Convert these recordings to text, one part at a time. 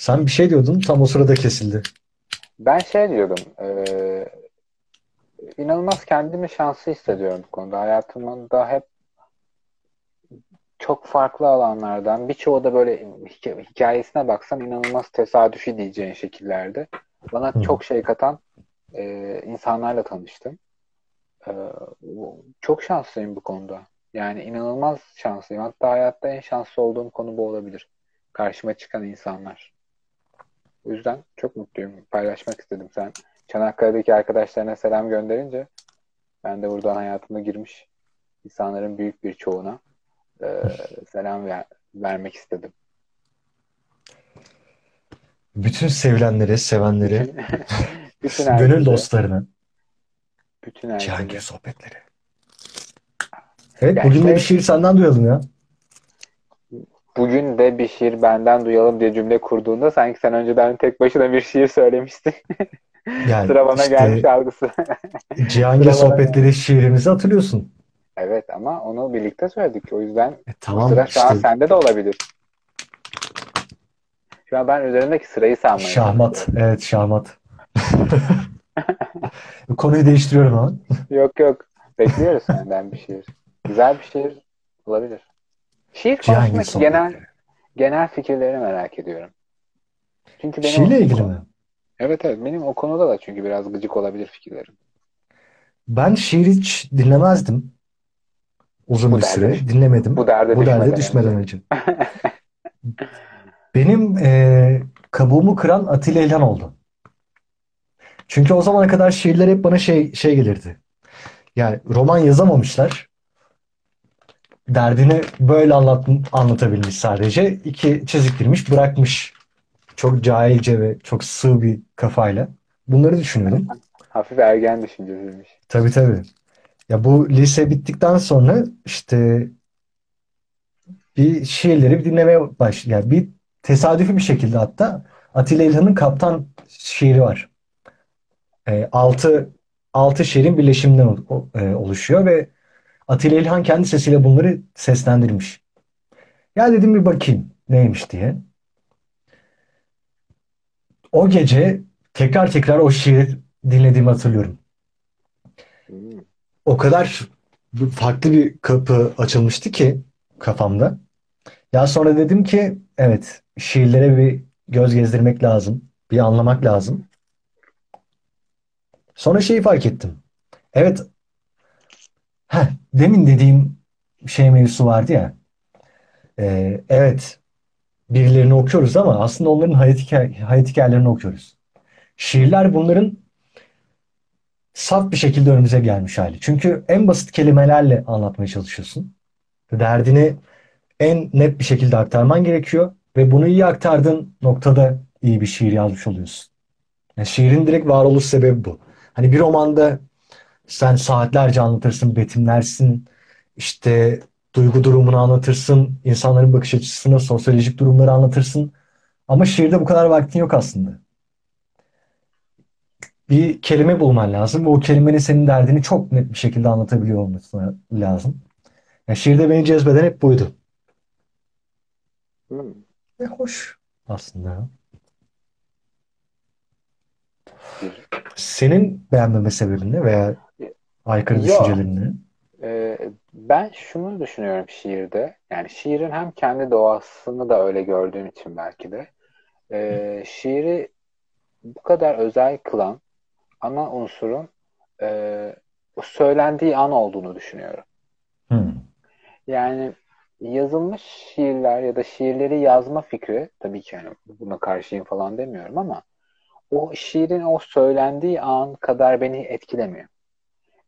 Sen bir şey diyordun tam o sırada kesildi. Ben şey diyordum. E, inanılmaz kendimi şanslı hissediyorum bu konuda. Hayatımın da hep çok farklı alanlardan birçoğu da böyle hikayesine baksan inanılmaz tesadüfi diyeceğin şekillerde bana Hı. çok şey katan e, insanlarla tanıştım. E, çok şanslıyım bu konuda. Yani inanılmaz şanslıyım. Hatta hayatta en şanslı olduğum konu bu olabilir. Karşıma çıkan insanlar. O yüzden çok mutluyum. Paylaşmak istedim. Sen Çanakkale'deki arkadaşlarına selam gönderince ben de buradan hayatıma girmiş insanların büyük bir çoğuna e, selam ver, vermek istedim. Bütün sevilenlere, sevenlere, bütün, bütün gönül dostlarına. Bütün herkese. Cihangir sohbetleri. Evet, yani bugün de bir şiir senden duyalım ya. Bugün de bir şiir benden duyalım diye cümle kurduğunda sanki sen önceden tek başına bir şiir söylemiştin. Yani Sıra bana işte, gelmiş algısı. Cihangir sohbetleri gelmiş. şiirimizi hatırlıyorsun. Evet ama onu birlikte söyledik. O yüzden e, tamam, sıra şu işte. an sende de olabilir. Şu an ben üzerindeki sırayı sanmayı Şahmat. Evet şahmat. Konuyu değiştiriyorum ama. yok yok. Bekliyoruz senden bir şiir. Güzel bir şiir olabilir. Şiir konusundaki genel genel fikirlerini merak ediyorum. Çünkü benim Şiirle ilgili mi? Evet evet. Benim o konuda da çünkü biraz gıcık olabilir fikirlerim. Ben şiir hiç dinlemezdim. Uzun bu bir süre. Dinlemedim. Bu derde, bu derde düşmeden, önce. Benim e, kabuğumu kıran Atilla İlhan oldu. Çünkü o zamana kadar şiirler hep bana şey şey gelirdi. Yani roman yazamamışlar. Derdini böyle anlat, anlatabilmiş sadece. İki çizik girmiş bırakmış. Çok cahilce ve çok sığ bir kafayla. Bunları düşünüyordum. Hafif ergen düşüncesiymiş. Tabii tabii. Ya bu lise bittikten sonra işte bir şiirleri bir dinlemeye baş yani bir tesadüfi bir şekilde hatta Atilla İlhan'ın Kaptan şiiri var. E, altı altı şiirin birleşiminden e, oluşuyor ve Atilla İlhan kendi sesiyle bunları seslendirmiş. Ya dedim bir bakayım neymiş diye. O gece tekrar tekrar o şiiri dinlediğimi hatırlıyorum. O kadar farklı bir kapı açılmıştı ki kafamda. Ya sonra dedim ki evet şiirlere bir göz gezdirmek lazım. Bir anlamak lazım. Sonra şeyi fark ettim. Evet heh, demin dediğim şey mevzusu vardı ya. Ee, evet birilerini okuyoruz ama aslında onların hayat, hikaye, hayat hikayelerini okuyoruz. Şiirler bunların saf bir şekilde önümüze gelmiş hali. Çünkü en basit kelimelerle anlatmaya çalışıyorsun. Derdini en net bir şekilde aktarman gerekiyor ve bunu iyi aktardığın noktada iyi bir şiir yazmış oluyorsun. Yani şiirin direkt varoluş sebebi bu. Hani bir romanda sen saatlerce anlatırsın, betimlersin, işte duygu durumunu anlatırsın, insanların bakış açısını, sosyolojik durumları anlatırsın. Ama şiirde bu kadar vaktin yok aslında. Bir kelime bulman lazım ve o kelimenin senin derdini çok net bir şekilde anlatabiliyor olması lazım. Yani şiirde beni cezbeden hep buydu. Hmm. Ve hoş aslında. Senin beğenmeme sebebin ne veya aykırı Yo, düşüncelerin ne? E, ben şunu düşünüyorum şiirde. Yani şiirin hem kendi doğasını da öyle gördüğüm için belki de. E, şiiri bu kadar özel kılan ana unsurun e, söylendiği an olduğunu düşünüyorum. Hmm. Yani yazılmış şiirler ya da şiirleri yazma fikri tabii ki yani buna karşıyım falan demiyorum ama o şiirin o söylendiği an kadar beni etkilemiyor.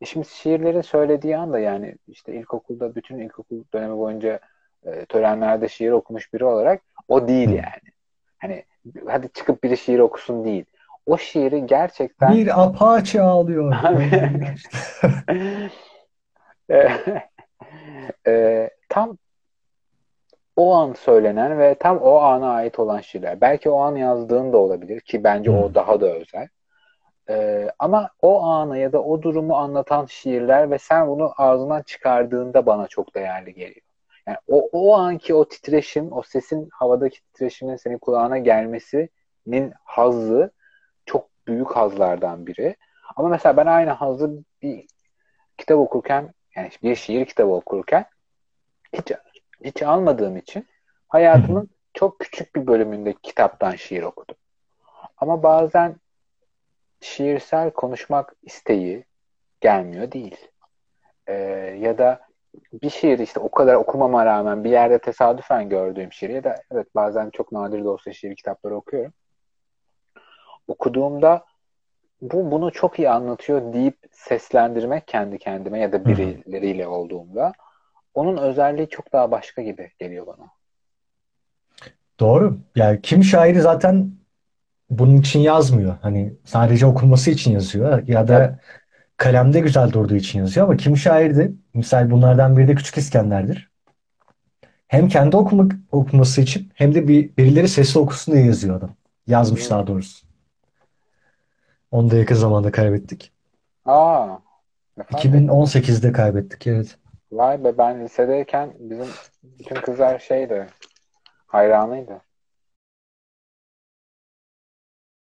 E şimdi şiirlerin söylediği anda yani işte ilkokulda bütün ilkokul dönemi boyunca e, törenlerde şiir okumuş biri olarak o değil yani. Hani hadi çıkıp biri şiir okusun değil. O şiiri gerçekten bir apache ağlıyor. e, e, tam o an söylenen ve tam o ana ait olan şiirler. Belki o an yazdığın da olabilir ki bence o daha da özel. Ee, ama o anı ya da o durumu anlatan şiirler ve sen bunu ağzından çıkardığında bana çok değerli geliyor. Yani o, o anki o titreşim, o sesin havadaki titreşimin senin kulağına gelmesinin hazzı çok büyük hazlardan biri. Ama mesela ben aynı hazzı bir kitap okurken yani bir şiir kitabı okurken hiç, hiç almadığım için hayatımın çok küçük bir bölümünde kitaptan şiir okudum. Ama bazen şiirsel konuşmak isteği gelmiyor değil. Ee, ya da bir şiir işte o kadar okumama rağmen bir yerde tesadüfen gördüğüm şiir ya da evet bazen çok nadir de olsa şiir kitapları okuyorum. Okuduğumda bu bunu çok iyi anlatıyor deyip seslendirmek kendi kendime ya da birileriyle olduğumda onun özelliği çok daha başka gibi geliyor bana. Doğru. Yani kim şairi zaten bunun için yazmıyor. Hani sadece okunması için yazıyor ya da kalemde güzel durduğu için yazıyor ama kim şair de misal bunlardan biri de Küçük İskender'dir. Hem kendi okumak, okuması için hem de bir, birileri sesli okusun diye yazıyor adam. Yazmış daha doğrusu. Onu da yakın zamanda kaybettik. Aa, efendim? 2018'de kaybettik evet. Vay be ben lisedeyken bizim bütün kızlar şeydi hayranıydı.